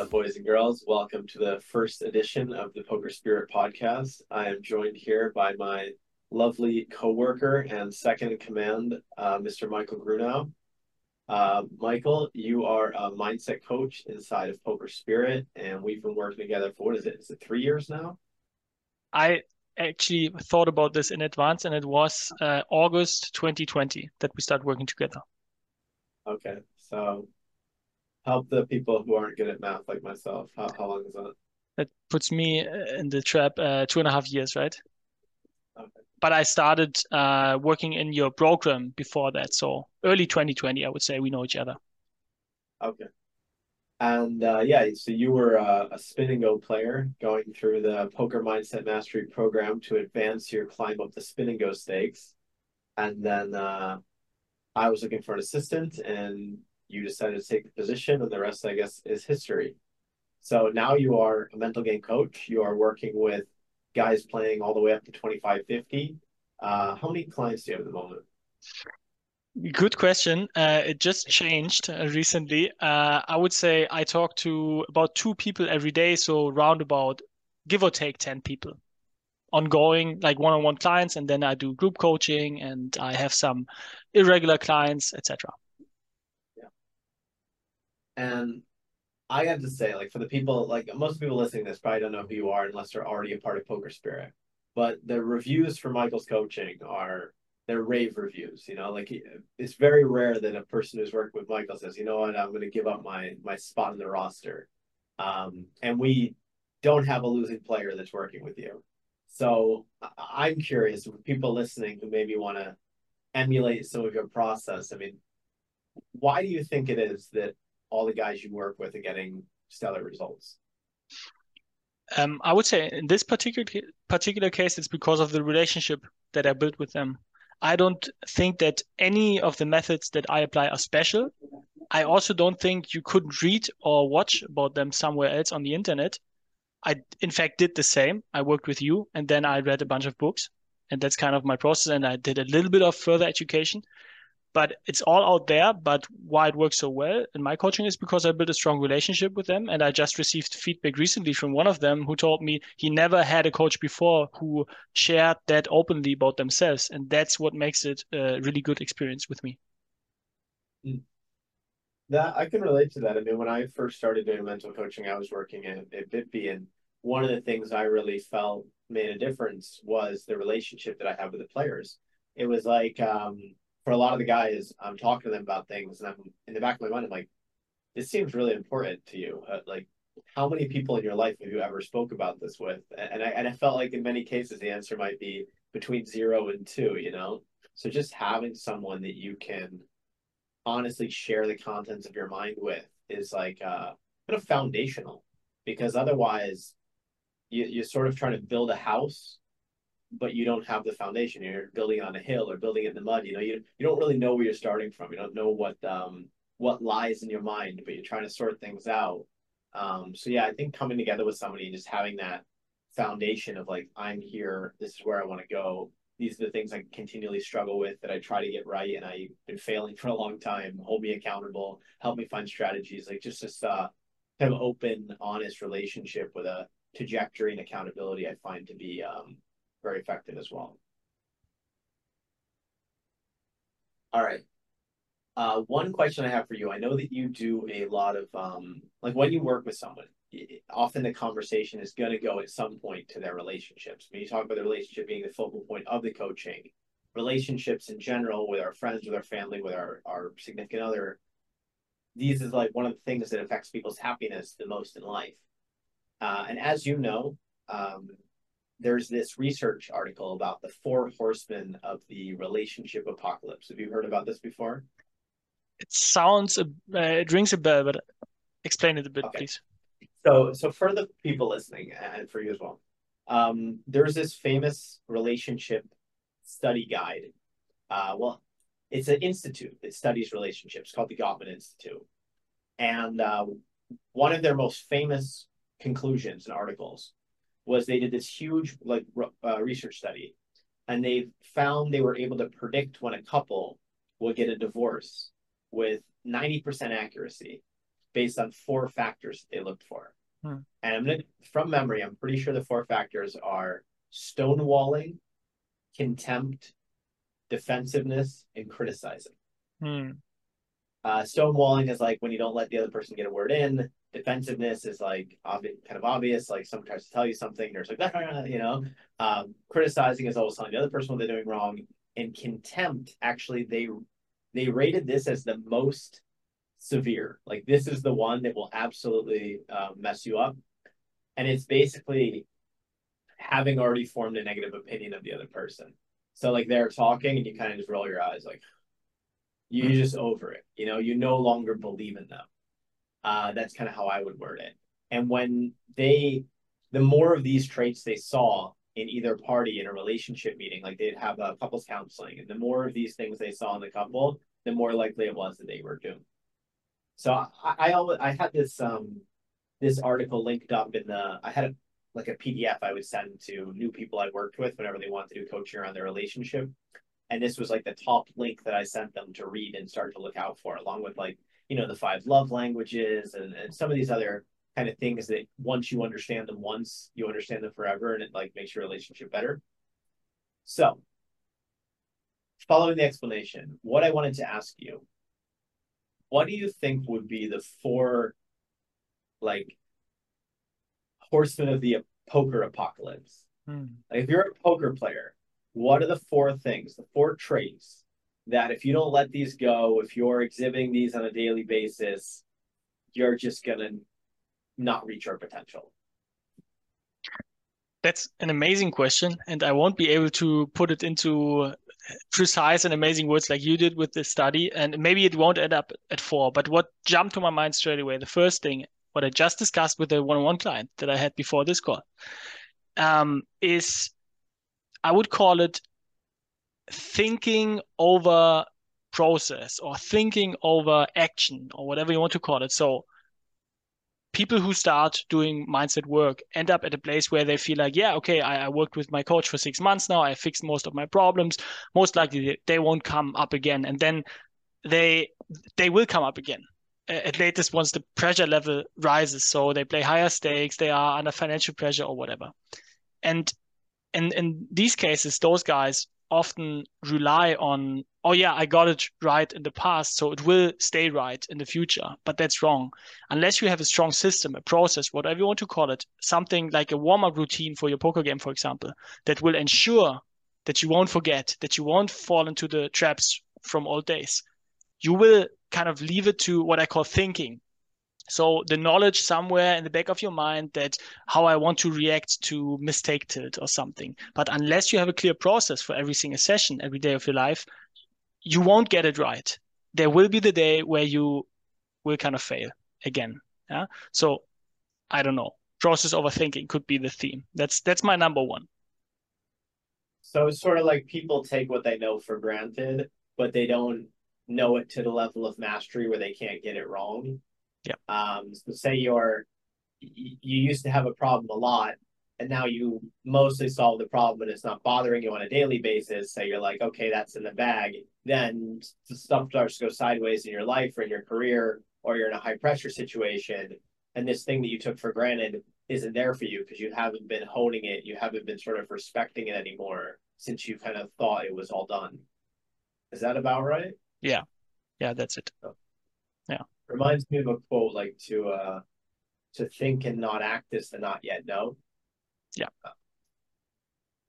up, boys and girls? Welcome to the first edition of the Poker Spirit podcast. I am joined here by my lovely coworker and second in command, uh, Mr. Michael Grunow. Uh, Michael, you are a mindset coach inside of Poker Spirit, and we've been working together for what is it? Is it three years now? I actually thought about this in advance, and it was uh, August 2020 that we started working together. Okay, so help the people who aren't good at math like myself. How, how long is that? That puts me uh, in the trap uh, two and a half years, right? Okay. But I started uh, working in your program before that, so early 2020, I would say we know each other. Okay. And uh, yeah, so you were a, a spin and go player going through the Poker Mindset Mastery program to advance your climb up the spin and go stakes. And then uh, I was looking for an assistant, and you decided to take the position, and the rest, I guess, is history. So now you are a mental game coach. You are working with guys playing all the way up to 25, 50. Uh, how many clients do you have at the moment? Good question. Uh, it just changed uh, recently. Uh, I would say I talk to about two people every day, so round about give or take 10 people ongoing, like one on one clients. And then I do group coaching and I have some irregular clients, etc. And I have to say, like for the people, like most people listening to this probably don't know who you are unless they're already a part of Poker Spirit. But the reviews for Michael's coaching are they're rave reviews. You know, like it's very rare that a person who's worked with Michael says, you know what, I'm going to give up my my spot in the roster. Um, and we don't have a losing player that's working with you. So I'm curious, with people listening who maybe want to emulate some of your process. I mean, why do you think it is that all the guys you work with are getting stellar results? Um, I would say in this particular particular case, it's because of the relationship that I built with them. I don't think that any of the methods that I apply are special. I also don't think you could read or watch about them somewhere else on the internet. I, in fact, did the same. I worked with you and then I read a bunch of books, and that's kind of my process. And I did a little bit of further education but it's all out there. But why it works so well in my coaching is because I built a strong relationship with them. And I just received feedback recently from one of them who told me he never had a coach before who shared that openly about themselves. And that's what makes it a really good experience with me. Mm. That I can relate to that. I mean, when I first started doing mental coaching, I was working at, at Bitby, and one of the things I really felt made a difference was the relationship that I have with the players. It was like um, for a lot of the guys, I'm talking to them about things, and I'm in the back of my mind, I'm like, this seems really important to you. Uh, like, how many people in your life have you ever spoke about this with? And I and I felt like in many cases the answer might be between zero and two. You know, so just having someone that you can honestly share the contents of your mind with is like uh, kind of foundational, because otherwise, you you're sort of trying to build a house but you don't have the foundation. You're building on a hill or building in the mud. You know, you you don't really know where you're starting from. You don't know what um what lies in your mind, but you're trying to sort things out. Um, so yeah, I think coming together with somebody and just having that foundation of like, I'm here, this is where I want to go. These are the things I continually struggle with that I try to get right and I've been failing for a long time. Hold me accountable, help me find strategies, like just this uh kind of open, honest relationship with a trajectory and accountability I find to be um very effective as well. All right. Uh, one question I have for you. I know that you do a lot of um, like when you work with someone, often the conversation is going to go at some point to their relationships. When you talk about the relationship being the focal point of the coaching, relationships in general with our friends, with our family, with our, our significant other. These is like one of the things that affects people's happiness the most in life. Uh, and as you know, um, there's this research article about the four horsemen of the relationship apocalypse. Have you heard about this before? It sounds, uh, it rings a bell, but explain it a bit, okay. please. So, so for the people listening and for you as well, um, there's this famous relationship study guide. Uh, well, it's an institute that studies relationships called the Gottman Institute. And uh, one of their most famous conclusions and articles was they did this huge like uh, research study, and they found they were able to predict when a couple would get a divorce with 90% accuracy. based on four factors they looked for. Hmm. And I'm gonna, from memory, I'm pretty sure the four factors are stonewalling, contempt, defensiveness, and criticizing. Hmm. Uh, stonewalling is like when you don't let the other person get a word in. Defensiveness is like obvious, kind of obvious, like someone tries to tell you something, there's like, you know. Um, criticizing is always telling the other person what they're doing wrong. And contempt, actually, they they rated this as the most severe. Like this is the one that will absolutely uh, mess you up. And it's basically having already formed a negative opinion of the other person. So like they're talking and you kind of just roll your eyes like you mm-hmm. just over it. You know, you no longer believe in them. Uh, that's kind of how I would word it. And when they, the more of these traits they saw in either party in a relationship meeting, like they'd have a couples counseling, and the more of these things they saw in the couple, the more likely it was that they were doomed. So I, I always I had this um this article linked up in the I had a, like a PDF I would send to new people I worked with whenever they wanted to do coaching around their relationship. And this was like the top link that I sent them to read and start to look out for, along with like, you know, the five love languages and, and some of these other kind of things that once you understand them once, you understand them forever and it like makes your relationship better. So following the explanation, what I wanted to ask you, what do you think would be the four like horsemen of the poker apocalypse? Hmm. Like if you're a poker player, what are the four things, the four traits that if you don't let these go, if you're exhibiting these on a daily basis, you're just gonna not reach your potential? That's an amazing question, and I won't be able to put it into precise and amazing words like you did with this study. And maybe it won't end up at four. But what jumped to my mind straight away, the first thing, what I just discussed with the one-on-one client that I had before this call, um, is I would call it thinking over process or thinking over action or whatever you want to call it. So people who start doing mindset work end up at a place where they feel like, yeah, okay, I, I, worked with my coach for six months now. I fixed most of my problems. Most likely they won't come up again. And then they they will come up again at latest once the pressure level rises. So they play higher stakes, they are under financial pressure or whatever. And in in these cases, those guys often rely on, oh yeah, I got it right in the past, so it will stay right in the future. But that's wrong. Unless you have a strong system, a process, whatever you want to call it, something like a warm-up routine for your poker game, for example, that will ensure that you won't forget, that you won't fall into the traps from old days. You will kind of leave it to what I call thinking. So the knowledge somewhere in the back of your mind that how I want to react to mistake tilt or something. But unless you have a clear process for every single session, every day of your life, you won't get it right. There will be the day where you will kind of fail again. Yeah. So I don't know. Process overthinking could be the theme. That's that's my number one. So it's sort of like people take what they know for granted, but they don't know it to the level of mastery where they can't get it wrong. Yeah. Um, so say you're you used to have a problem a lot and now you mostly solve the problem and it's not bothering you on a daily basis. so you're like, okay, that's in the bag. Then stuff starts to go sideways in your life or in your career, or you're in a high pressure situation, and this thing that you took for granted isn't there for you because you haven't been honing it, you haven't been sort of respecting it anymore since you kind of thought it was all done. Is that about right? Yeah. Yeah, that's it. Oh. Yeah reminds me of a quote like to uh to think and not act is to not yet know. Yeah. Uh,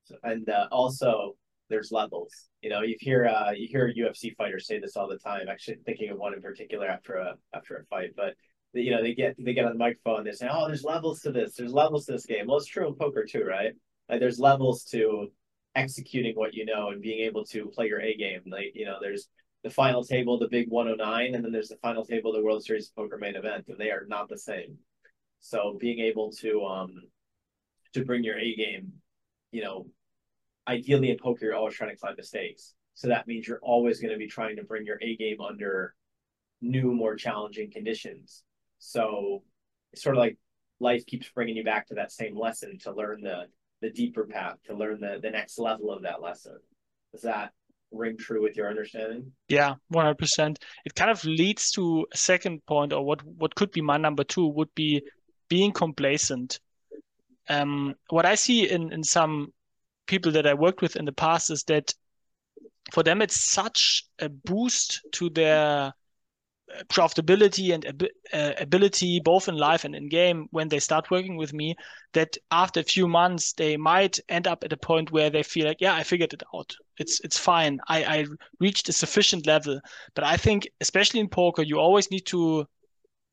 so, and uh, also there's levels. You know, you hear uh you hear UFC fighters say this all the time. Actually, thinking of one in particular after a after a fight, but you know they get they get on the microphone and they say, "Oh, there's levels to this. There's levels to this game." Well, it's true in poker too, right? Like there's levels to executing what you know and being able to play your A game. Like you know, there's the final table, the big 109, and then there's the final table, the World Series Poker main event, and they are not the same. So being able to um to bring your A game, you know, ideally in poker, you're always trying to climb the stakes. So that means you're always going to be trying to bring your A game under new, more challenging conditions. So it's sort of like life keeps bringing you back to that same lesson to learn the the deeper path, to learn the the next level of that lesson. Is that ring true with your understanding? Yeah, 100%. It kind of leads to a second point, or what, what could be my number two would be being complacent. Um, what I see in, in some people that I worked with in the past is that for them it's such a boost to their profitability and ab- uh, ability both in life and in game when they start working with me that after a few months they might end up at a point where they feel like yeah i figured it out. It's it's fine. I i reached a sufficient level. But i think especially in poker you always need to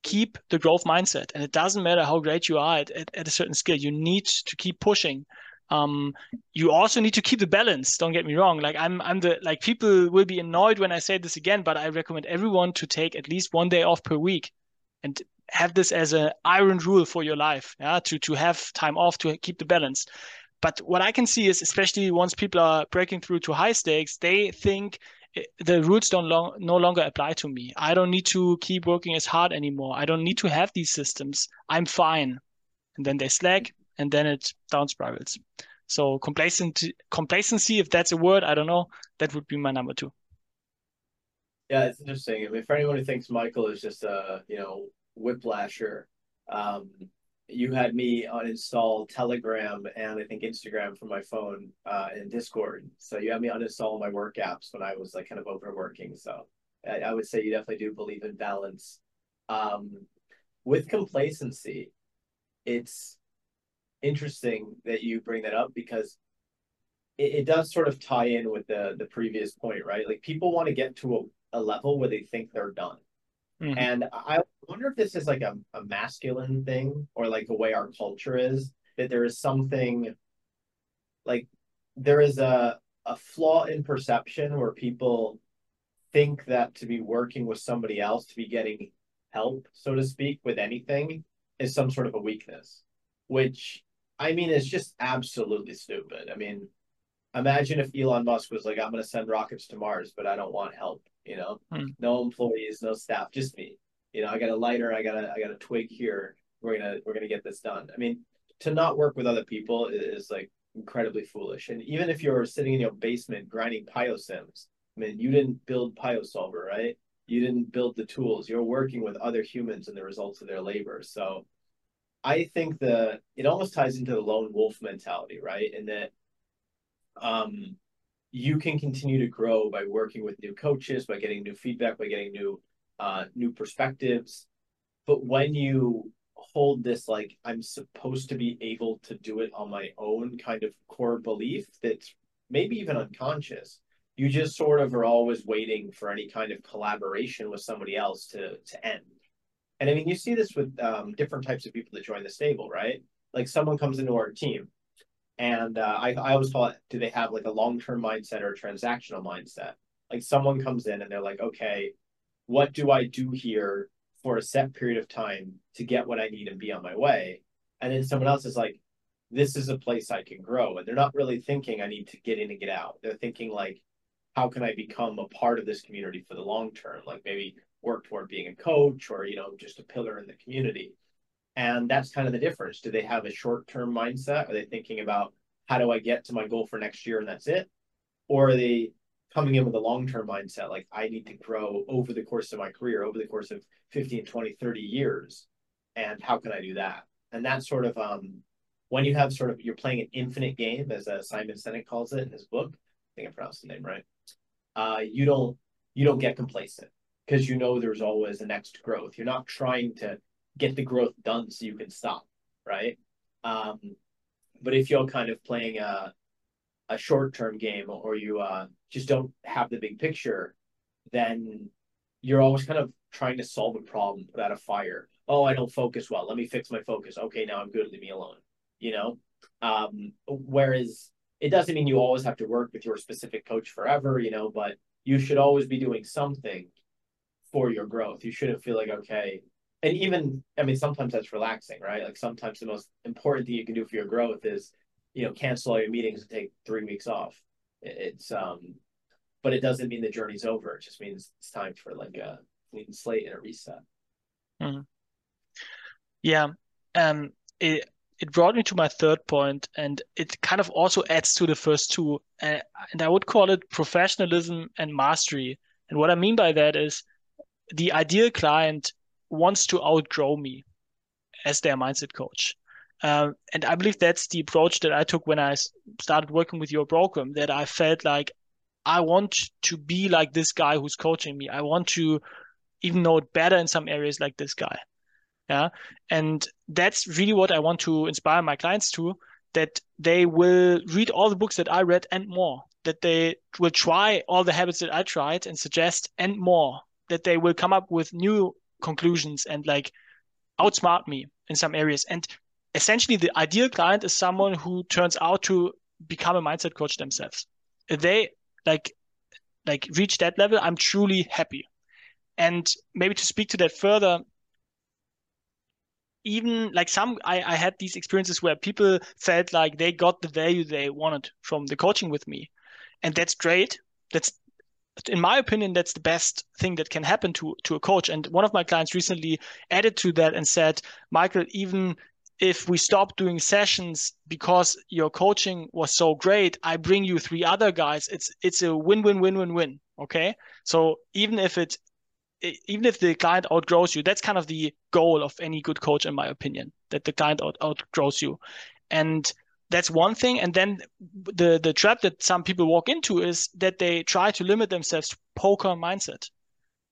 keep the growth mindset. And it doesn't matter how great you are at, at, at a certain skill you need to keep pushing um, you also need to keep the balance. Don't get me wrong. Like I'm, I'm the like people will be annoyed when I say this again, but I recommend everyone to take at least one day off per week, and have this as an iron rule for your life. Yeah, to to have time off to keep the balance. But what I can see is, especially once people are breaking through to high stakes, they think eh, the rules don't long, no longer apply to me. I don't need to keep working as hard anymore. I don't need to have these systems. I'm fine. And then they slack, and then it down spirals. So complacency, complacency, if that's a word, I don't know. That would be my number two. Yeah, it's interesting. I mean, for anyone who thinks Michael is just a you know whiplasher, um, you had me uninstall Telegram and I think Instagram from my phone uh, and Discord. So you had me uninstall my work apps when I was like kind of overworking. So I, I would say you definitely do believe in balance. Um, with complacency, it's interesting that you bring that up because it, it does sort of tie in with the the previous point, right? Like people want to get to a, a level where they think they're done. Mm-hmm. And I wonder if this is like a, a masculine thing or like the way our culture is, that there is something like there is a a flaw in perception where people think that to be working with somebody else, to be getting help, so to speak, with anything is some sort of a weakness, which I mean, it's just absolutely stupid. I mean, imagine if Elon Musk was like, I'm going to send rockets to Mars, but I don't want help, you know, hmm. no employees, no staff, just me. You know, I got a lighter, I got a, I got a twig here. We're going to, we're going to get this done. I mean, to not work with other people is, is like incredibly foolish. And even if you're sitting in your basement grinding PioSims, I mean, you didn't build PioSolver, right? You didn't build the tools. You're working with other humans and the results of their labor. So I think the it almost ties into the lone wolf mentality, right? In that um, you can continue to grow by working with new coaches, by getting new feedback, by getting new uh, new perspectives. But when you hold this like I'm supposed to be able to do it on my own kind of core belief that's maybe even unconscious, you just sort of are always waiting for any kind of collaboration with somebody else to to end and I mean, you see this with um, different types of people that join the stable, right? Like someone comes into our team, and uh, I, I always call it, do they have like a long term mindset or a transactional mindset? Like someone comes in and they're like, okay, what do I do here for a set period of time to get what I need and be on my way? And then someone else is like, this is a place I can grow. And they're not really thinking I need to get in and get out. They're thinking like, how can I become a part of this community for the long term? Like maybe work toward being a coach or you know just a pillar in the community. And that's kind of the difference. Do they have a short-term mindset? Are they thinking about how do i get to my goal for next year and that's it? Or are they coming in with a long-term mindset like i need to grow over the course of my career over the course of 15 20 30 years and how can i do that? And that's sort of um when you have sort of you're playing an infinite game as uh, simon sinek calls it in his book i think i pronounced the name right uh you don't you don't get complacent because you know there's always the next growth. You're not trying to get the growth done so you can stop, right? Um, but if you're kind of playing a a short term game or you uh, just don't have the big picture, then you're always kind of trying to solve a problem, put out a fire. Oh, I don't focus well. Let me fix my focus. Okay, now I'm good. Leave me alone. You know. Um, whereas it doesn't mean you always have to work with your specific coach forever. You know, but you should always be doing something for your growth. You shouldn't feel like, okay, and even, I mean, sometimes that's relaxing, right? Like sometimes the most important thing you can do for your growth is, you know, cancel all your meetings and take three weeks off. It's, um, but it doesn't mean the journey's over. It just means it's time for like a clean slate and a reset. Mm-hmm. Yeah. Um, it, it brought me to my third point, and it kind of also adds to the first two. Uh, and I would call it professionalism and mastery. And what I mean by that is the ideal client wants to outgrow me as their mindset coach. Um, and I believe that's the approach that I took when I started working with your program, that I felt like I want to be like this guy who's coaching me. I want to even know it better in some areas like this guy. Yeah. And that's really what I want to inspire my clients to that they will read all the books that I read and more, that they will try all the habits that I tried and suggest and more, that they will come up with new conclusions and like outsmart me in some areas. And essentially, the ideal client is someone who turns out to become a mindset coach themselves. If they like like reach that level, I'm truly happy. And maybe to speak to that further, even like some I, I had these experiences where people felt like they got the value they wanted from the coaching with me and that's great that's in my opinion that's the best thing that can happen to to a coach. And one of my clients recently added to that and said michael even if we stop doing sessions because your coaching was so great i bring you three other guys. It's it's a win win win win win. Okay? So even if it even if the client outgrows you, that's kind of the goal of any good coach, in my opinion, that the client out, outgrows you. And that's one thing. And then the the trap that some people walk into is that they try to limit themselves to poker mindset.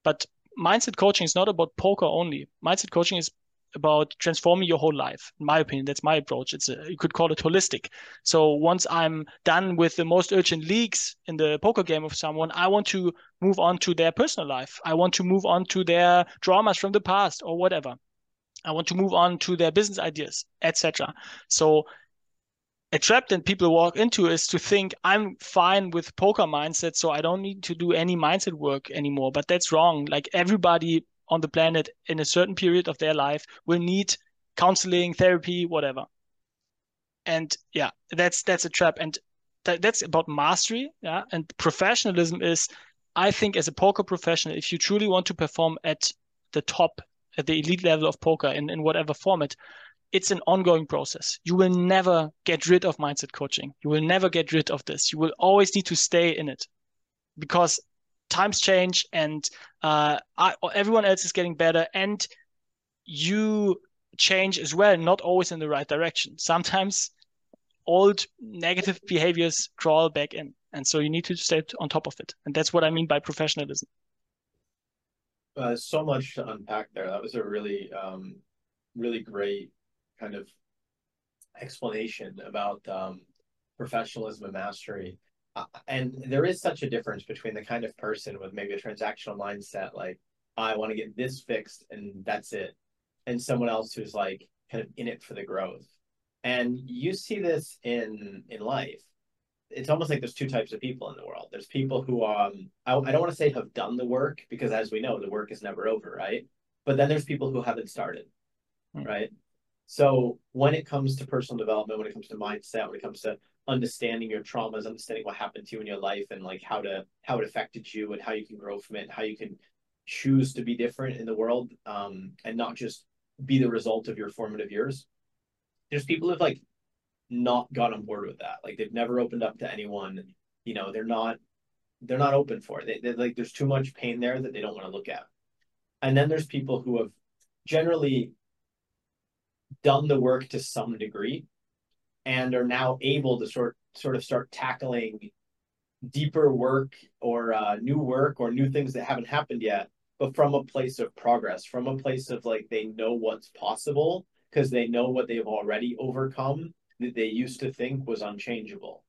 But mindset coaching is not about poker only. Mindset coaching is about transforming your whole life. In my opinion, that's my approach. It's a, you could call it holistic. So once I'm done with the most urgent leagues in the poker game of someone, I want to move on to their personal life. I want to move on to their dramas from the past or whatever. I want to move on to their business ideas, etc. So a trap that people walk into is to think I'm fine with poker mindset, so I don't need to do any mindset work anymore. But that's wrong. Like everybody on the planet in a certain period of their life will need counseling, therapy, whatever. And yeah, that's that's a trap. And th- that's about mastery. Yeah. And professionalism is, I think, as a poker professional, if you truly want to perform at the top, at the elite level of poker in, in whatever format, it's an ongoing process. You will never get rid of mindset coaching. You will never get rid of this. You will always need to stay in it because times change and uh, I, everyone else is getting better and you change as well not always in the right direction sometimes old negative behaviors crawl back in and so you need to stay on top of it and that's what i mean by professionalism uh, so much to unpack there that was a really um, really great kind of explanation about um, professionalism and mastery uh, and there is such a difference between the kind of person with maybe a transactional mindset, like I want to get this fixed and that's it, and someone else who's like kind of in it for the growth. And you see this in in life. It's almost like there's two types of people in the world. There's people who um I, I don't want to say have done the work because as we know the work is never over, right? But then there's people who haven't started, hmm. right? So when it comes to personal development, when it comes to mindset, when it comes to understanding your traumas, understanding what happened to you in your life and like how to how it affected you and how you can grow from it, how you can choose to be different in the world um, and not just be the result of your formative years. There's people who've like not got on board with that. Like they've never opened up to anyone. You know, they're not they're not open for it. They, like there's too much pain there that they don't want to look at. And then there's people who have generally done the work to some degree and are now able to sort sort of start tackling deeper work or uh, new work or new things that haven't happened yet, but from a place of progress, from a place of like they know what's possible because they know what they've already overcome that they used to think was unchangeable.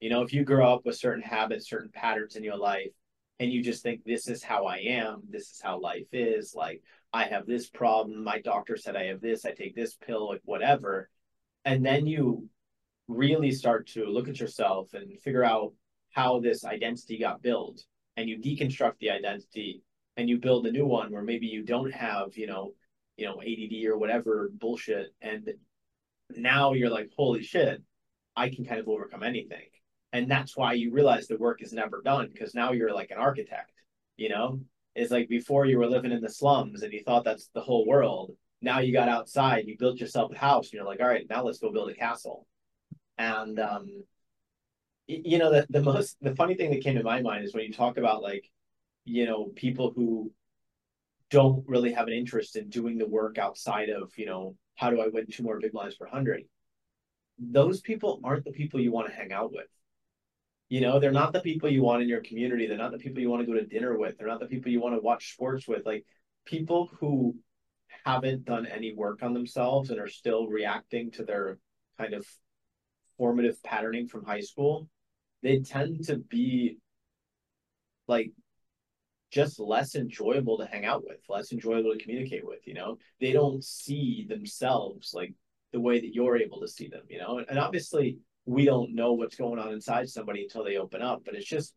You know, if you grow up with certain habits, certain patterns in your life, and you just think this is how I am, this is how life is, like I have this problem, my doctor said I have this, I take this pill, like whatever, and then you really start to look at yourself and figure out how this identity got built. And you deconstruct the identity and you build a new one where maybe you don't have you know you know ADD or whatever bullshit. And now you're like holy shit I can kind of overcome anything. And that's why you realize the work is never done because now you're like an architect you know it's like before you were living in the slums and you thought that's the whole world now you got outside, you built yourself a house, and you're like, all right, now let's go build a castle. And um, you know, the the most the funny thing that came to my mind is when you talk about like, you know, people who don't really have an interest in doing the work outside of, you know, how do I win two more big blinds per hundred? Those people aren't the people you want to hang out with. You know, they're not the people you want in your community. They're not the people you want to go to dinner with. They're not the people you want to watch sports with. Like people who haven't done any work on themselves and are still reacting to their kind of formative patterning from high school, they tend to be like just less enjoyable to hang out with, less enjoyable to communicate with, you know? They don't see themselves like the way that you're able to see them, you know? And obviously we don't know what's going on inside somebody until they open up, but it's just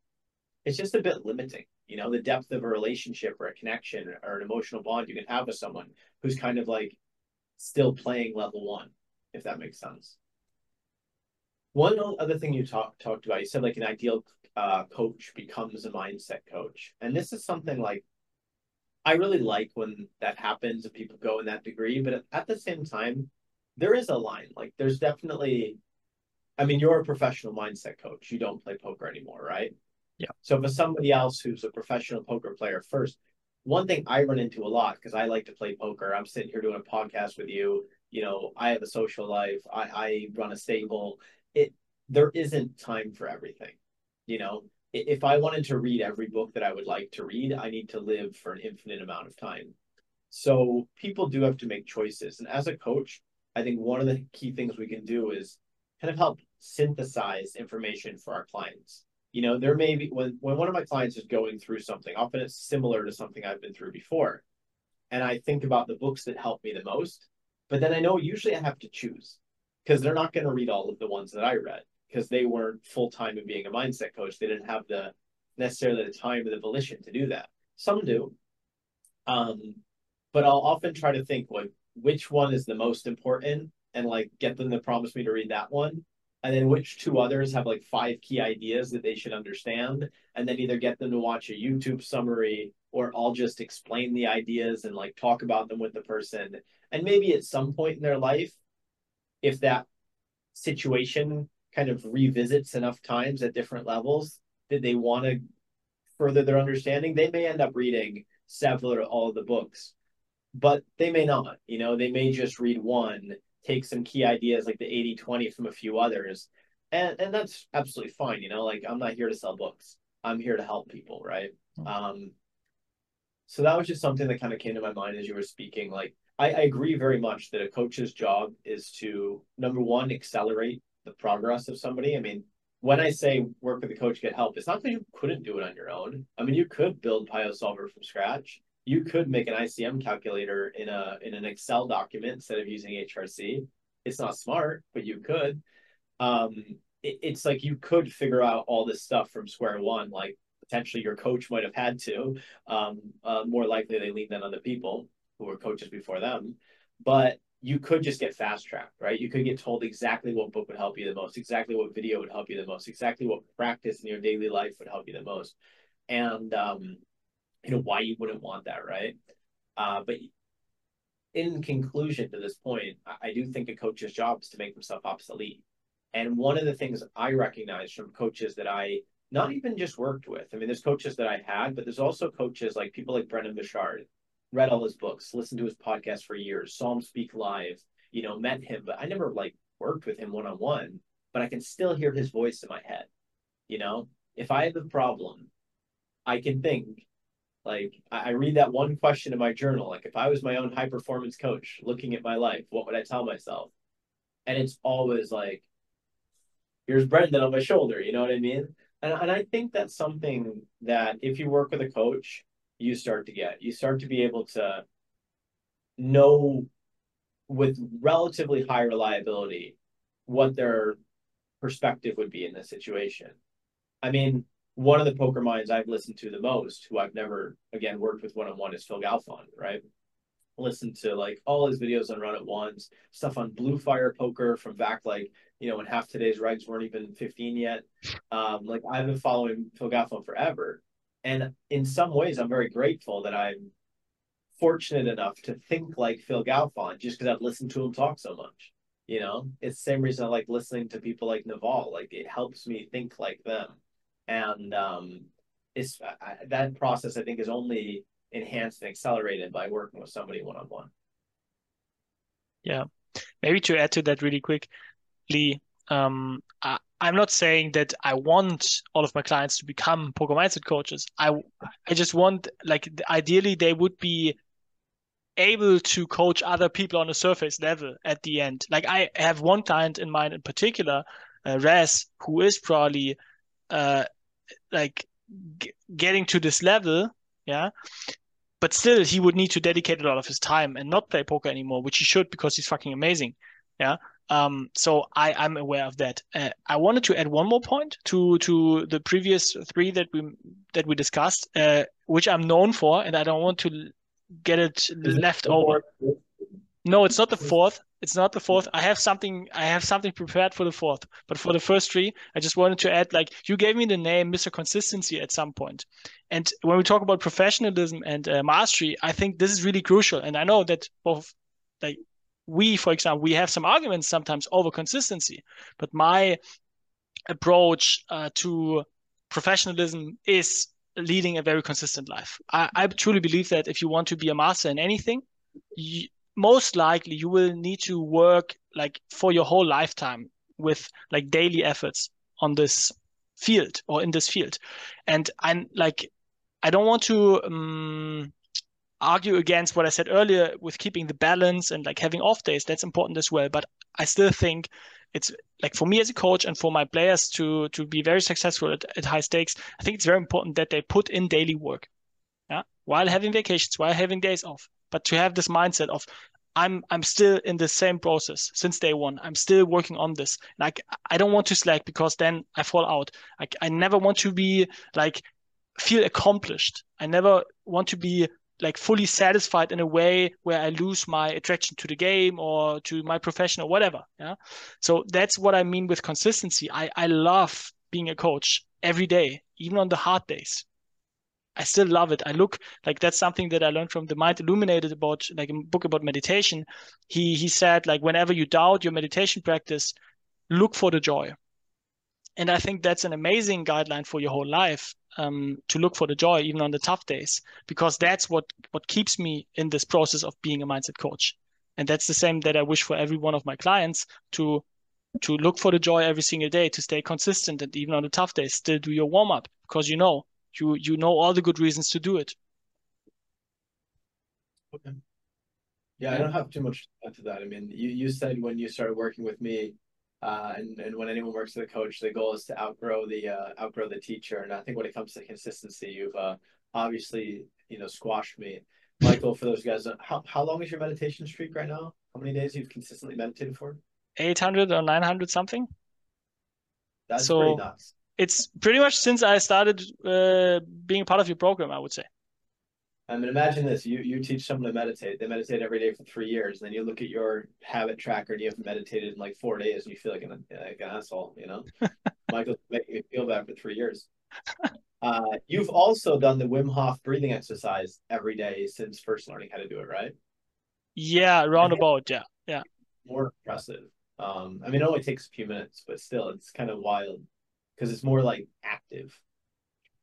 it's just a bit limiting, you know, the depth of a relationship or a connection or an emotional bond you can have with someone who's kind of like still playing level one, if that makes sense. One other thing you talked talked about, you said like an ideal uh, coach becomes a mindset coach, and this is something like I really like when that happens and people go in that degree, but at the same time, there is a line. Like there's definitely, I mean, you're a professional mindset coach. You don't play poker anymore, right? Yeah. So for somebody else who's a professional poker player first, one thing I run into a lot because I like to play poker. I'm sitting here doing a podcast with you. You know, I have a social life. I, I run a stable. It there isn't time for everything. You know, if I wanted to read every book that I would like to read, I need to live for an infinite amount of time. So people do have to make choices. And as a coach, I think one of the key things we can do is kind of help synthesize information for our clients. You know, there may be when when one of my clients is going through something, often it's similar to something I've been through before. And I think about the books that help me the most, but then I know usually I have to choose because they're not going to read all of the ones that I read because they weren't full time in being a mindset coach. They didn't have the necessarily the time or the volition to do that. Some do. Um, but I'll often try to think like which one is the most important and like get them to promise me to read that one. And then which two others have like five key ideas that they should understand, and then either get them to watch a YouTube summary or I'll just explain the ideas and like talk about them with the person. And maybe at some point in their life, if that situation kind of revisits enough times at different levels that they want to further their understanding, they may end up reading several or all of the books, but they may not. You know, they may just read one, take some key ideas like the 80 20 from a few others. And, and that's absolutely fine. You know, like I'm not here to sell books, I'm here to help people, right? Mm-hmm. Um, so that was just something that kind of came to my mind as you were speaking. Like, I, I agree very much that a coach's job is to number one, accelerate the progress of somebody. I mean, when I say work with a coach, get help, it's not that you couldn't do it on your own. I mean, you could build PioSolver from scratch. You could make an ICM calculator in a in an Excel document instead of using HRC. It's not smart, but you could. Um, it, it's like you could figure out all this stuff from square one. Like potentially your coach might have had to. Um, uh, more likely they leaned on other people who were coaches before them. But you could just get fast tracked, right? You could get told exactly what book would help you the most, exactly what video would help you the most, exactly what practice in your daily life would help you the most, and um, you know why you wouldn't want that, right? Uh, but in conclusion to this point, I do think a coach's job is to make himself obsolete. And one of the things I recognize from coaches that I not even just worked with, I mean, there's coaches that I had, but there's also coaches like people like Brendon Burchard read all his books, listened to his podcast for years, saw him speak live, you know, met him, but I never like worked with him one on one, but I can still hear his voice in my head. You know, if I have a problem, I can think like I read that one question in my journal. Like if I was my own high performance coach looking at my life, what would I tell myself? And it's always like, here's Brendon on my shoulder. You know what I mean? And, and I think that's something that if you work with a coach, you start to get. You start to be able to know with relatively high reliability what their perspective would be in this situation. I mean, one of the poker minds I've listened to the most, who I've never again worked with one on one, is Phil Galfond, right? Listen to like all his videos on Run It Once, stuff on Bluefire Poker from back like you know when half today's regs weren't even 15 yet. Um, like I've been following Phil Galfond forever, and in some ways i'm very grateful that i'm fortunate enough to think like Phil Galfond just because I've listened to him talk so much. You know, it's the same reason I like listening to people like Naval. Like it helps me think like them, and um, it's I, that process I think is only enhanced and accelerated by working with somebody one on one. Yeah, maybe to add to that really quickly, um, I, I'm not saying that I want all of my clients to become poker mindset coaches. I I just want like ideally they would be able to coach other people on a surface level at the end. Like I have one client in mind in particular, uh, Raz, who is probably uh, like g- getting to this level, yeah. But still, he would need to dedicate a lot of his time and not play poker anymore, which he should because he's fucking amazing, yeah. Um, so I I'm aware of that. Uh, I wanted to add one more point to to the previous three that we that we discussed, uh, which I'm known for, and I don't want to get it left over. No, it's not the fourth. It's not the fourth. I have something. I have something prepared for the fourth. But for the first three, I just wanted to add, like you gave me the name Mr. Consistency at some point, and when we talk about professionalism and uh, mastery, I think this is really crucial. And I know that both, like we, for example, we have some arguments sometimes over consistency. But my approach uh, to professionalism is leading a very consistent life. I, I truly believe that if you want to be a master in anything, you, most likely you will need to work like for your whole lifetime with like daily efforts on this field or in this field. And I'm like, I don't want to um, argue against what I said earlier with keeping the balance and like having off days. That's important as well. But I still think it's like for me as a coach and for my players to to be very successful at, at high stakes i think it's very important that they put in daily work yeah while having vacations while having days off but to have this mindset of i'm i'm still in the same process since day one i'm still working on this like i don't want to slack because then i fall out like i never want to be like feel accomplished i never want to be like fully satisfied in a way where I lose my attraction to the game or to my profession or whatever. Yeah. So that's what I mean with consistency. I, I love being a coach every day, even on the hard days. I still love it. I look like that's something that I learned from the Mind Illuminated about like a book about meditation. He he said like whenever you doubt your meditation practice, look for the joy. And I think that's an amazing guideline for your whole life um, to look for the joy even on the tough days because that's what what keeps me in this process of being a mindset coach and that's the same that i wish for every one of my clients to to look for the joy every single day to stay consistent and even on the tough days still do your warm up because you know you you know all the good reasons to do it okay yeah, i don't have too much to add to that i mean you, you said when you started working with me uh, and, and when anyone works with a coach, the goal is to outgrow the uh, outgrow the teacher. And I think when it comes to consistency, you've uh, obviously you know squashed me. Michael, for those guys, how how long is your meditation streak right now? How many days you've consistently meditated for? Eight hundred or nine hundred something. That's so pretty nuts. It's pretty much since I started uh, being part of your program, I would say. I mean, imagine this: you you teach someone to meditate. They meditate every day for three years. And then you look at your habit tracker, and you have meditated in like four days, and you feel like an like an asshole. You know, Michael's making me feel bad for three years. Uh, you've also done the Wim Hof breathing exercise every day since first learning how to do it, right? Yeah, roundabout. Yeah, yeah. More impressive. Um, I mean, it only takes a few minutes, but still, it's kind of wild because it's more like active.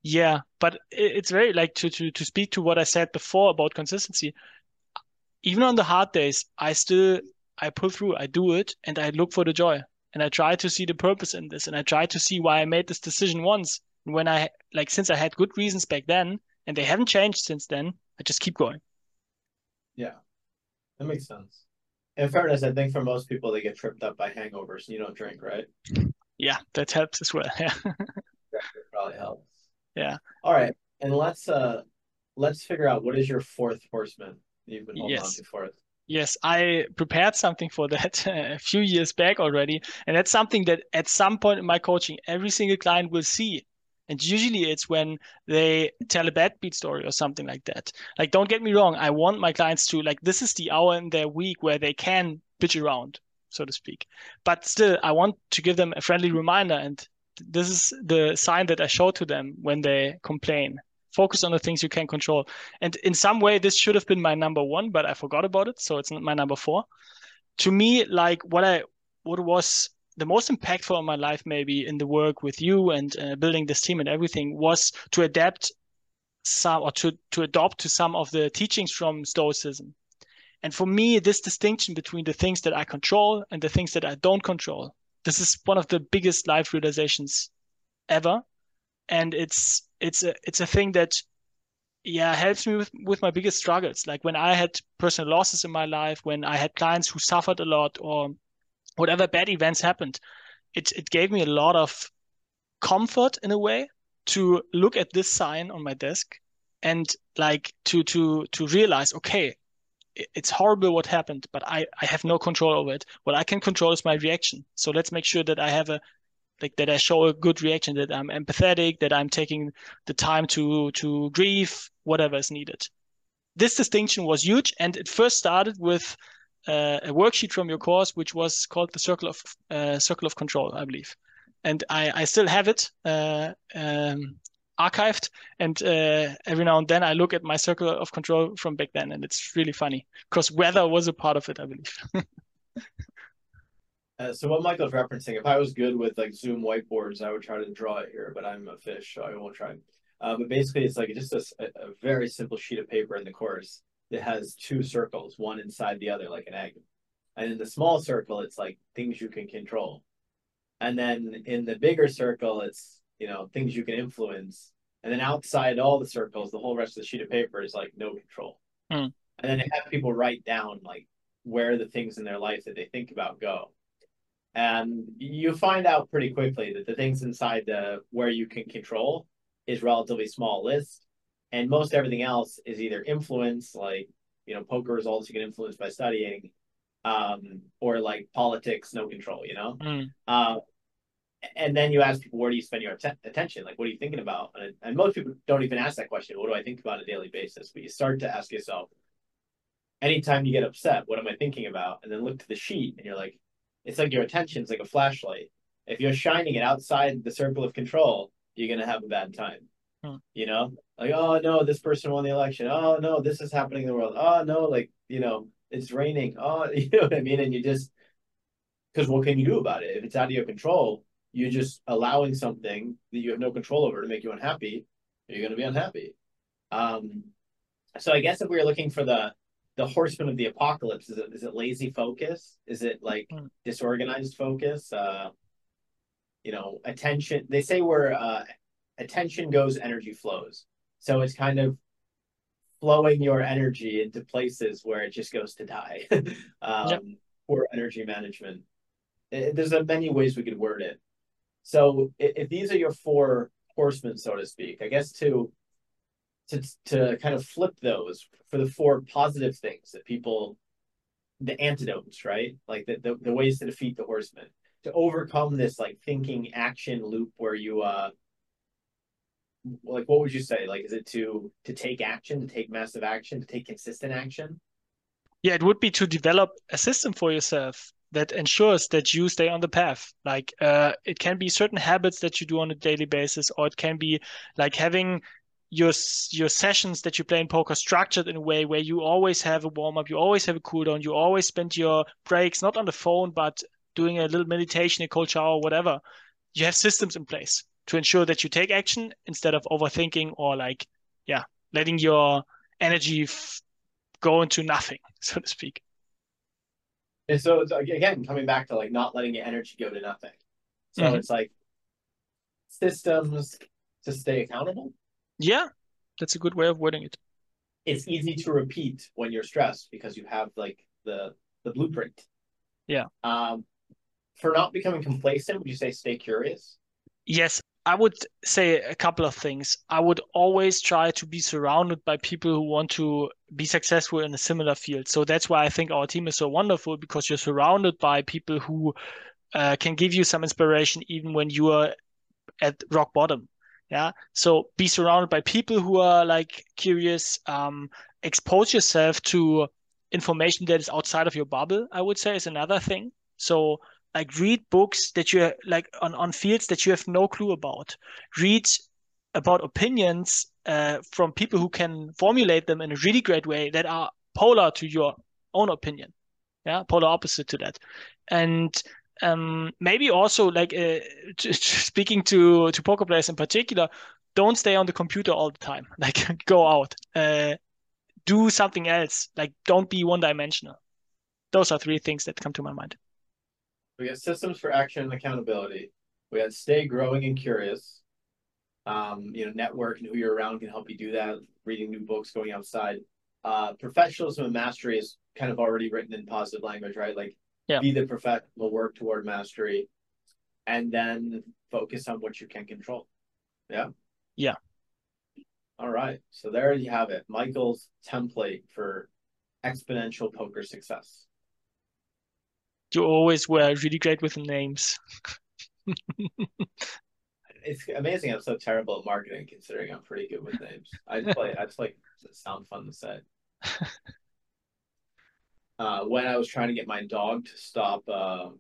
Yeah, but it's very like to to to speak to what I said before about consistency. Even on the hard days, I still I pull through, I do it, and I look for the joy, and I try to see the purpose in this, and I try to see why I made this decision once. When I like since I had good reasons back then, and they haven't changed since then, I just keep going. Yeah, that makes sense. In fairness, I think for most people, they get tripped up by hangovers. And you don't drink, right? Yeah, that helps as well. Yeah, probably helps. Yeah. All right, and let's uh let's figure out what is your fourth horseman you've been holding yes. on to for us. Yes, I prepared something for that a few years back already, and that's something that at some point in my coaching, every single client will see. And usually it's when they tell a bad beat story or something like that. Like, don't get me wrong, I want my clients to like this is the hour in their week where they can bitch around, so to speak. But still, I want to give them a friendly reminder and this is the sign that I show to them when they complain focus on the things you can control. And in some way, this should have been my number one, but I forgot about it, so it's not my number four. To me, like what I what was the most impactful in my life, maybe in the work with you and uh, building this team and everything, was to adapt some or to to adopt to some of the teachings from Stoicism. And for me, this distinction between the things that I control and the things that I don't control, this is one of the biggest life realizations ever. And it's it's a it's a thing that yeah helps me with, with my biggest struggles. Like when I had personal losses in my life, when I had clients who suffered a lot or whatever bad events happened, it it gave me a lot of comfort in a way to look at this sign on my desk and like to to to realize okay it's horrible what happened but i i have no control over it. What i can control is my reaction. So let's make sure that i have a like that i show a good reaction that i'm empathetic that i'm taking the time to to grieve whatever is needed. This distinction was huge and it first started with uh, a worksheet from your course which was called the circle of uh, circle of control i believe. And I, I still have it uh, um, archived. And uh, every now and then I look at my circle of control from back then, and it's really funny because weather was a part of it, I believe. uh, so what Michael's referencing, if I was good with like Zoom whiteboards, I would try to draw it here, but I'm a fish, so I won't try. Uh, but basically, it's like just a, a very simple sheet of paper in the course that has two circles, one inside the other, like an egg. And in the small circle, it's like things you can control. And then in the bigger circle, it's, you know, things you can influence. And then outside all the circles, the whole rest of the sheet of paper is like no control. Mm. And then they have people write down like where the things in their life that they think about go. And you find out pretty quickly that the things inside the where you can control is relatively small list. And most everything else is either influence, like, you know, poker results you can influence by studying, um, or like politics, no control, you know? Mm. Uh, and then you ask people, where do you spend your attention? Like, what are you thinking about? And, and most people don't even ask that question. What do I think about on a daily basis? But you start to ask yourself, anytime you get upset, what am I thinking about? And then look to the sheet and you're like, it's like your attention is like a flashlight. If you're shining it outside the circle of control, you're going to have a bad time. Hmm. You know, like, oh no, this person won the election. Oh no, this is happening in the world. Oh no, like, you know, it's raining. Oh, you know what I mean? And you just, because what can you do about it? If it's out of your control, you're just allowing something that you have no control over to make you unhappy. You're going to be unhappy. Um, so I guess if we are looking for the the horseman of the apocalypse, is it is it lazy focus? Is it like mm. disorganized focus? Uh, you know, attention. They say where uh, attention goes, energy flows. So it's kind of flowing your energy into places where it just goes to die. um, yep. Poor energy management. It, there's a many ways we could word it. So if, if these are your four horsemen, so to speak, I guess to to to kind of flip those for the four positive things that people the antidotes, right? Like the, the, the ways to defeat the horsemen, to overcome this like thinking action loop where you uh like what would you say? Like is it to to take action to take massive action to take consistent action? Yeah it would be to develop a system for yourself that ensures that you stay on the path. Like uh, it can be certain habits that you do on a daily basis or it can be like having your your sessions that you play in poker structured in a way where you always have a warm up you always have a cool down you always spend your breaks not on the phone but doing a little meditation a cold shower whatever. You have systems in place to ensure that you take action instead of overthinking or like yeah letting your energy f- go into nothing so to speak and so it's again coming back to like not letting your energy go to nothing. So mm-hmm. it's like systems to stay accountable. Yeah that's a good way of wording it. It's easy to repeat when you're stressed because you have like the the blueprint. Yeah. Um for not becoming complacent would you say stay curious? Yes I would say a couple of things. I would always try to be surrounded by people who want to be successful in a similar field. So that's why I think our team is so wonderful because you're surrounded by people who uh, can give you some inspiration even when you are at rock bottom. Yeah. So be surrounded by people who are like curious. Um, expose yourself to information that is outside of your bubble. I would say is another thing. So like read books that you like on, on fields that you have no clue about. Read about opinions uh, from people who can formulate them in a really great way that are polar to your own opinion. Yeah polar opposite to that. And um, maybe also like uh, speaking to to poker players in particular don't stay on the computer all the time. Like go out. Uh, do something else. Like don't be one dimensional those are three things that come to my mind we got systems for action and accountability we had stay growing and curious um, you know network and who you're around can help you do that reading new books going outside uh, professionalism and mastery is kind of already written in positive language, right? Like yeah. be the professional, work toward mastery, and then focus on what you can control. Yeah. Yeah. All right. So there you have it. Michael's template for exponential poker success. You always were really great with the names. it's amazing I'm so terrible at marketing considering I'm pretty good with names. I just play I just like sound fun to say. uh, when I was trying to get my dog to stop uh,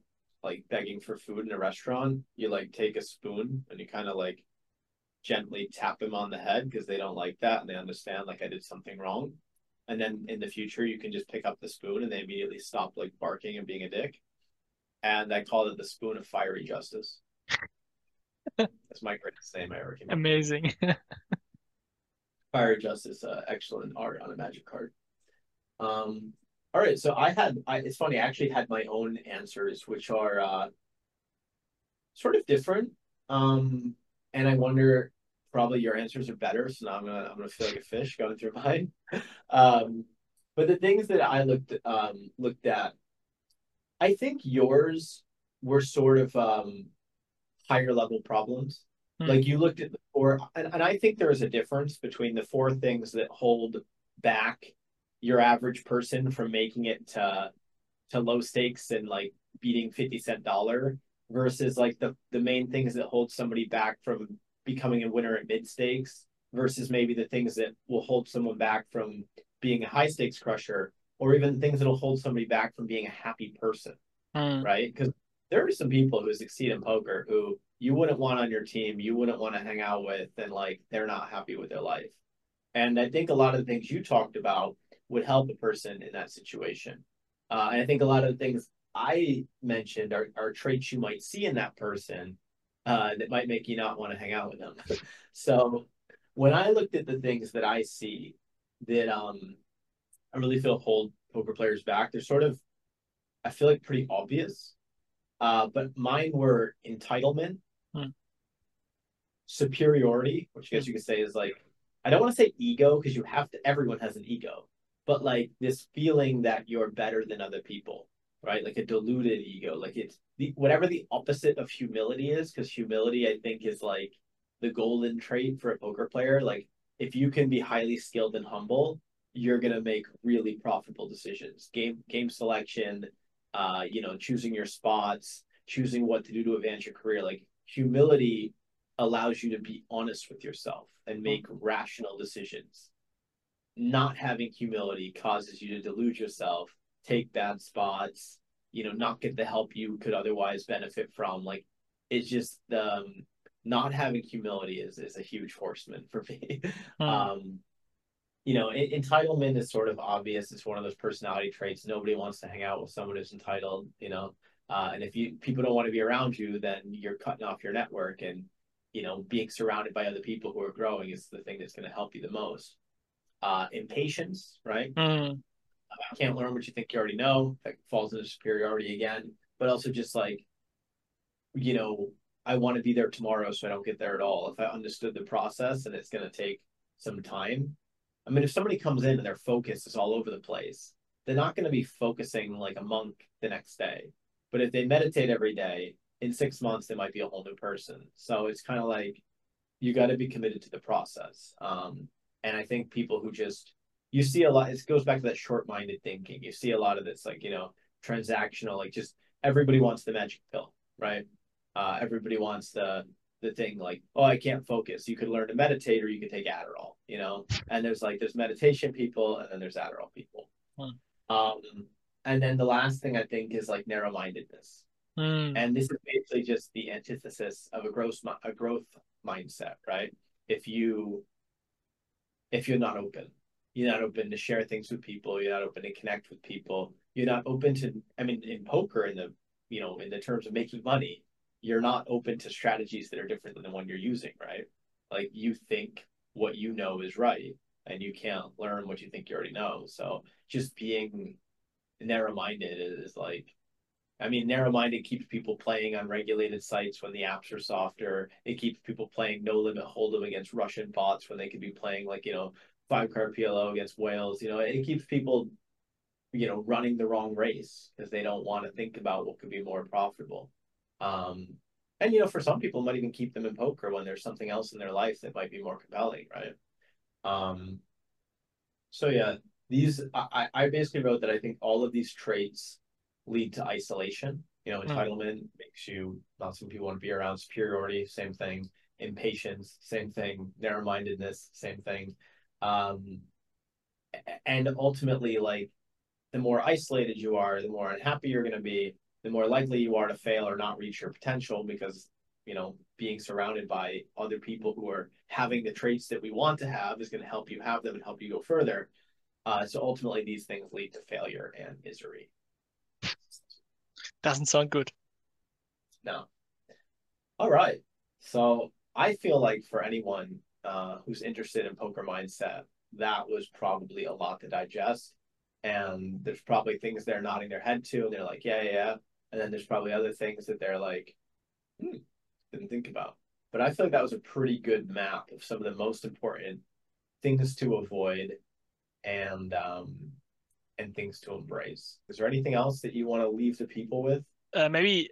like begging for food in a restaurant, you like take a spoon and you kind of like gently tap him on the head because they don't like that and they understand like I did something wrong. And then in the future, you can just pick up the spoon and they immediately stop like barking and being a dick. And I called it the spoon of fiery justice. That's my greatest name I ever came. Amazing. Fiery Justice, uh, excellent art on a magic card. Um, all right, so I had, I, it's funny, I actually had my own answers, which are uh, sort of different. Um, and I wonder, probably your answers are better. So now I'm gonna, I'm gonna feel like a fish going through mine. um, but the things that I looked, um, looked at, I think yours were sort of um, higher level problems. Hmm. Like you looked at the four, and, and I think there is a difference between the four things that hold back your average person from making it to to low stakes and like beating 50 cent dollar versus like the the main things that hold somebody back from becoming a winner at mid stakes versus maybe the things that will hold someone back from being a high stakes crusher or even things that'll hold somebody back from being a happy person mm. right because there are some people who succeed in poker who you wouldn't want on your team, you wouldn't want to hang out with, and like they're not happy with their life. And I think a lot of the things you talked about would help a person in that situation. Uh, and I think a lot of the things I mentioned are, are traits you might see in that person uh, that might make you not want to hang out with them. so when I looked at the things that I see that um, I really feel hold poker players back, they're sort of, I feel like pretty obvious. Uh, but mine were entitlement, hmm. superiority, which I guess you could say is like, I don't want to say ego because you have to, everyone has an ego, but like this feeling that you're better than other people, right? Like a diluted ego. Like it's the, whatever the opposite of humility is, because humility, I think, is like the golden trait for a poker player. Like if you can be highly skilled and humble, you're gonna make really profitable decisions. Game game selection, uh, you know, choosing your spots, choosing what to do to advance your career. Like humility allows you to be honest with yourself and make mm-hmm. rational decisions. Not having humility causes you to delude yourself, take bad spots, you know, not get the help you could otherwise benefit from. Like it's just um not having humility is is a huge horseman for me. Mm. Um you know, entitlement is sort of obvious. It's one of those personality traits. Nobody wants to hang out with someone who's entitled, you know. Uh, and if you people don't want to be around you, then you're cutting off your network. And you know, being surrounded by other people who are growing is the thing that's going to help you the most. Uh, impatience, right? Mm. I can't learn what you think you already know. That falls into superiority again. But also just like, you know, I want to be there tomorrow, so I don't get there at all. If I understood the process and it's going to take some time, I mean, if somebody comes in and their focus is all over the place, they're not going to be focusing like a monk the next day. But if they meditate every day, in six months, they might be a whole new person. So it's kind of like you got to be committed to the process. Um, and I think people who just, you see a lot, it goes back to that short minded thinking. You see a lot of this, like, you know, transactional, like just everybody wants the magic pill, right? Uh, everybody wants the the thing like, oh, I can't focus. You could learn to meditate or you could take Adderall, you know? And there's like, there's meditation people and then there's Adderall people. Hmm. Um, and then the last thing I think is like narrow mindedness. Hmm. And this is basically just the antithesis of a growth, a growth mindset, right? if you if you're not open you're not open to share things with people you're not open to connect with people you're not open to i mean in poker in the you know in the terms of making money you're not open to strategies that are different than the one you're using right like you think what you know is right and you can't learn what you think you already know so just being narrow minded is like I mean, narrow minded keeps people playing on regulated sites when the apps are softer. It keeps people playing no limit hold'em against Russian bots when they could be playing like, you know, five card PLO against whales. You know, it keeps people, you know, running the wrong race because they don't want to think about what could be more profitable. Um, and you know, for some people, it might even keep them in poker when there's something else in their life that might be more compelling, right? Um, so yeah, these I, I basically wrote that I think all of these traits lead to isolation. You know, hmm. entitlement mm. makes you not some people want to be around superiority, same thing. Impatience, same thing. Narrow mindedness, same thing. Um, and ultimately, like the more isolated you are, the more unhappy you're going to be, the more likely you are to fail or not reach your potential because, you know, being surrounded by other people who are having the traits that we want to have is going to help you have them and help you go further. Uh, so ultimately, these things lead to failure and misery. Doesn't sound good. No. All right. So I feel like for anyone uh, who's interested in poker mindset, that was probably a lot to digest. And there's probably things they're nodding their head to, and they're like, yeah, yeah. And then there's probably other things that they're like, hmm, didn't think about. But I feel like that was a pretty good map of some of the most important things to avoid and um, and things to embrace. Is there anything else that you want to leave the people with? Uh, maybe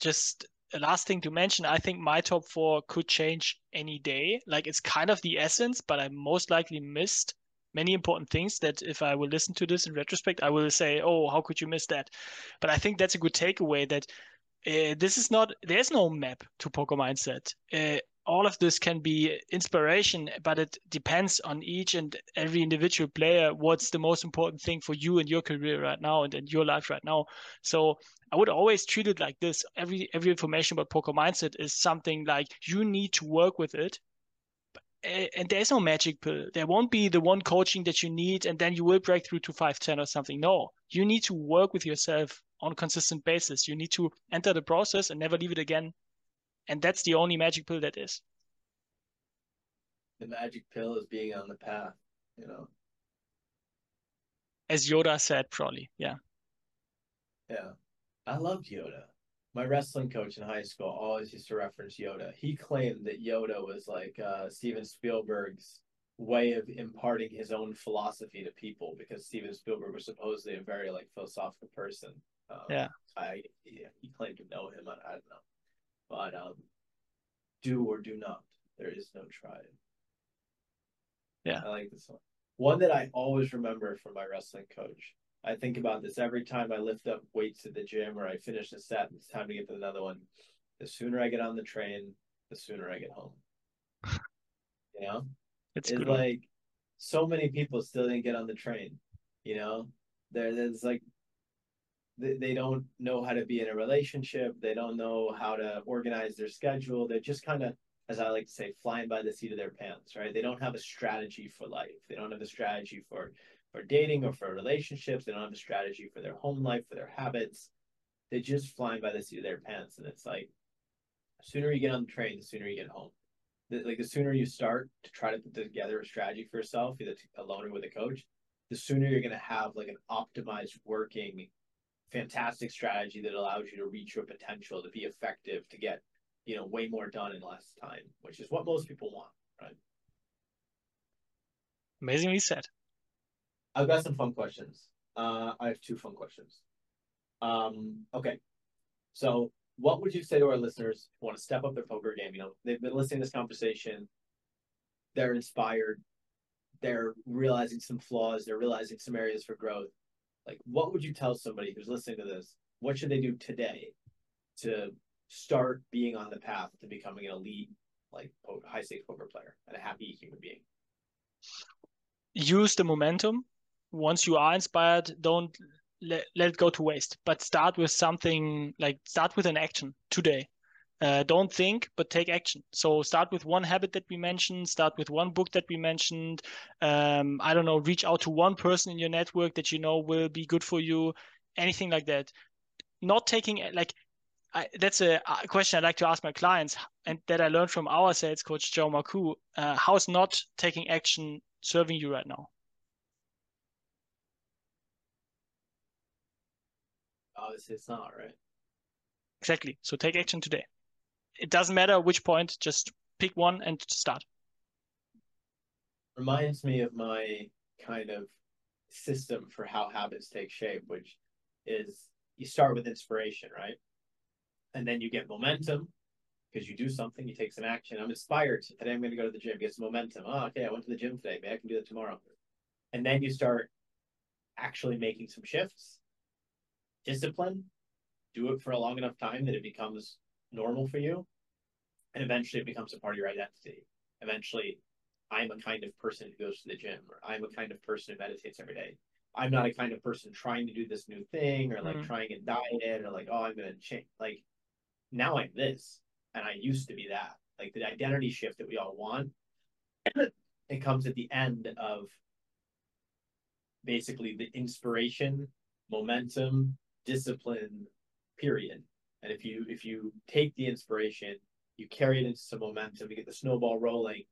just last thing to mention. I think my top four could change any day. Like it's kind of the essence, but I most likely missed many important things that if I will listen to this in retrospect, I will say, oh, how could you miss that? But I think that's a good takeaway that uh, this is not, there's no map to poker mindset. Uh, all of this can be inspiration, but it depends on each and every individual player. What's the most important thing for you in your career right now and in your life right now? So I would always treat it like this. Every every information about poker mindset is something like you need to work with it. And there's no magic pill. There won't be the one coaching that you need, and then you will break through to 510 or something. No, you need to work with yourself on a consistent basis. You need to enter the process and never leave it again and that's the only magic pill that is. The magic pill is being on the path, you know. As Yoda said, probably, yeah. Yeah, I loved Yoda. My wrestling coach in high school always used to reference Yoda. He claimed that Yoda was like uh, Steven Spielberg's way of imparting his own philosophy to people because Steven Spielberg was supposedly a very like philosophical person. Um, yeah, I yeah, he claimed to know him. I, I don't know. But um, do or do not. There is no try. Yeah. I like this one. One that I always remember from my wrestling coach. I think about this every time I lift up weights at the gym or I finish a set and it's time to get to another one. The sooner I get on the train, the sooner I get home. You know? It's, it's like so many people still didn't get on the train. You know? There there's like they, they don't know how to be in a relationship. They don't know how to organize their schedule. They're just kind of, as I like to say, flying by the seat of their pants, right? They don't have a strategy for life. They don't have a strategy for for dating or for relationships. They don't have a strategy for their home life, for their habits. They're just flying by the seat of their pants. And it's like, the sooner you get on the train, the sooner you get home. The, like the sooner you start to try to put together a strategy for yourself, either alone or with a coach, the sooner you're going to have like an optimized working fantastic strategy that allows you to reach your potential to be effective to get you know way more done in less time which is what most people want right? Amazingly said. I've got some fun questions. Uh, i have two fun questions. Um, okay. So what would you say to our listeners who want to step up their poker game? You know they've been listening to this conversation. They're inspired. They're realizing some flaws. They're realizing some areas for growth like what would you tell somebody who's listening to this? What should they do today to start being on the path to becoming an elite like high stakes poker player and a happy human being? Use the momentum. Once you are inspired don't let, let it go to waste but start with something like start with an action today uh, don't think but take action so start with one habit that we mentioned start with one book that we mentioned um, i don't know reach out to one person in your network that you know will be good for you anything like that not taking like I, that's a, question I like to ask my clients, and that I learned from our sales coach Joe Marcoux. Uh, how's not taking action serving you right now? Obviously, it's not right. Exactly. So take action today. It doesn't matter which point. Just pick one and start. Reminds me of my kind of system for how habits take shape, which is you start with inspiration, right? and then you get momentum because you do something, you take some action. I'm inspired. So today I'm going to go to the gym, get some momentum. Oh, okay, I went to the gym today. Maybe I can do that tomorrow. And then you start actually making some shifts. Discipline, do it for a long enough time that it becomes normal for you. And eventually it becomes a part of your identity. Eventually, I'm a kind of person who goes to the gym, or I'm a kind of person who meditates every day. I'm not a kind of person trying to do this new thing or like mm. trying and diet or like, oh, I'm going to change. Like, now I'm this, and I used to be that. Like the identity shift that we all want, it comes at the end of basically the inspiration, momentum, discipline, period. And if you if you take the inspiration, you carry it into some momentum, you get the snowball rolling,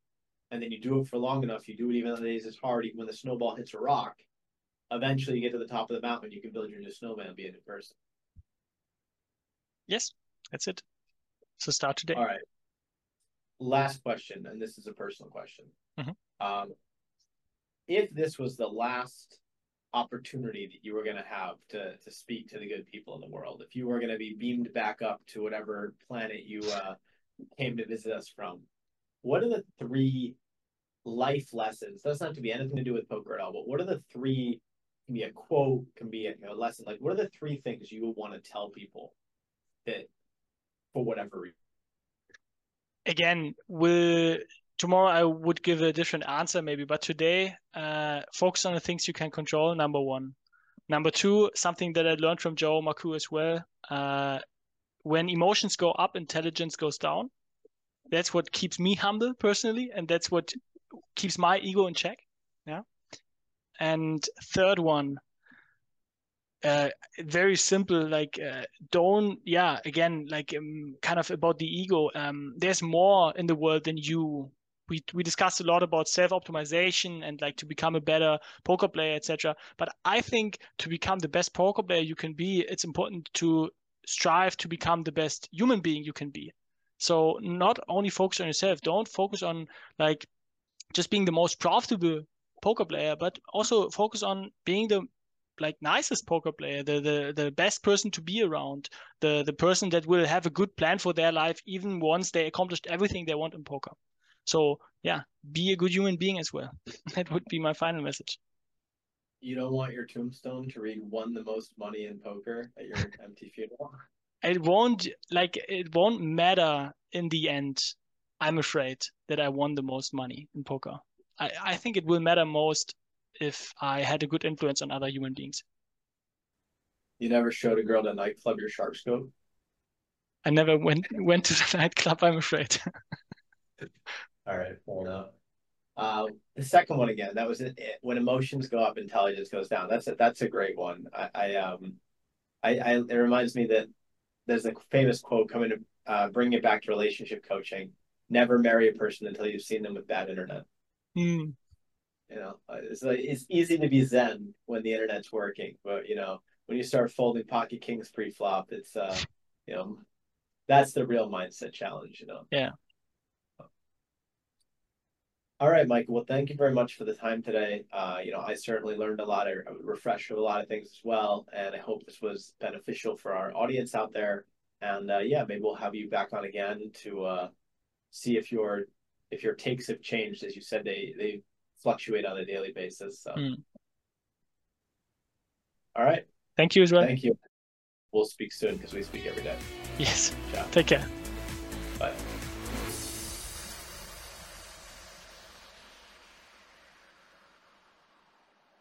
and then you do it for long enough, you do it even on the days it's hard, even when the snowball hits a rock, eventually you get to the top of the mountain, you can build your new snowman and be a new person. Yes, that's it. So start today. All right. Last question, and this is a personal question. Mm-hmm. Um, if this was the last opportunity that you were going to have to to speak to the good people in the world, if you were going to be beamed back up to whatever planet you uh, came to visit us from, what are the three life lessons? That's not to be anything to do with poker at all, but what are the three? Can be a quote, can be a you know, lesson. Like, what are the three things you would want to tell people that for whatever reason. Again, will tomorrow I would give a different answer maybe, but today, uh, focus on the things you can control. Number one. Number two, something that I learned from Joe Marcoux as well. Uh, when emotions go up, intelligence goes down. That's what keeps me humble personally, and that's what keeps my ego in check. Yeah. And third one, uh, very simple like uh, don't yeah again like um, kind of about the ego um, there's more in the world than you we, we discussed a lot about self optimization and like to become a better poker player etc but i think to become the best poker player you can be it's important to strive to become the best human being you can be so not only focus on yourself don't focus on like just being the most profitable poker player but also focus on being the like nicest poker player, the the the best person to be around, the the person that will have a good plan for their life even once they accomplished everything they want in poker. So yeah, be a good human being as well. that would be my final message. You don't want your tombstone to read won the most money in poker at your empty funeral? It won't like it won't matter in the end. I'm afraid that I won the most money in poker. I, I think it will matter most if I had a good influence on other human beings. You never showed a girl at a nightclub your SharkScope? I never went went to the nightclub, I'm afraid. All right, fair enough. Uh, the second one again, that was it. When emotions go up, intelligence goes down. That's a, that's a great one. I, I um, I, I it reminds me that there's a famous quote coming to uh, bring it back to relationship coaching. Never marry a person until you've seen them with bad internet. Mm. You know, uh, it's like it's easy to be zen when the internet's working, but you know, when you start folding pocket kings pre-flop, it's uh, you know, that's the real mindset challenge. You know. Yeah. All right, Michael. Well, thank you very much for the time today. Uh, you know, I certainly learned a lot, of refreshed with a lot of things as well, and I hope this was beneficial for our audience out there. And uh, yeah, maybe we'll have you back on again to uh, see if your if your takes have changed. As you said, they they fluctuate on a daily basis. So. Mm. All right. Thank you as well. Thank you. We'll speak soon because we speak every day. Yes. Ciao. Take care.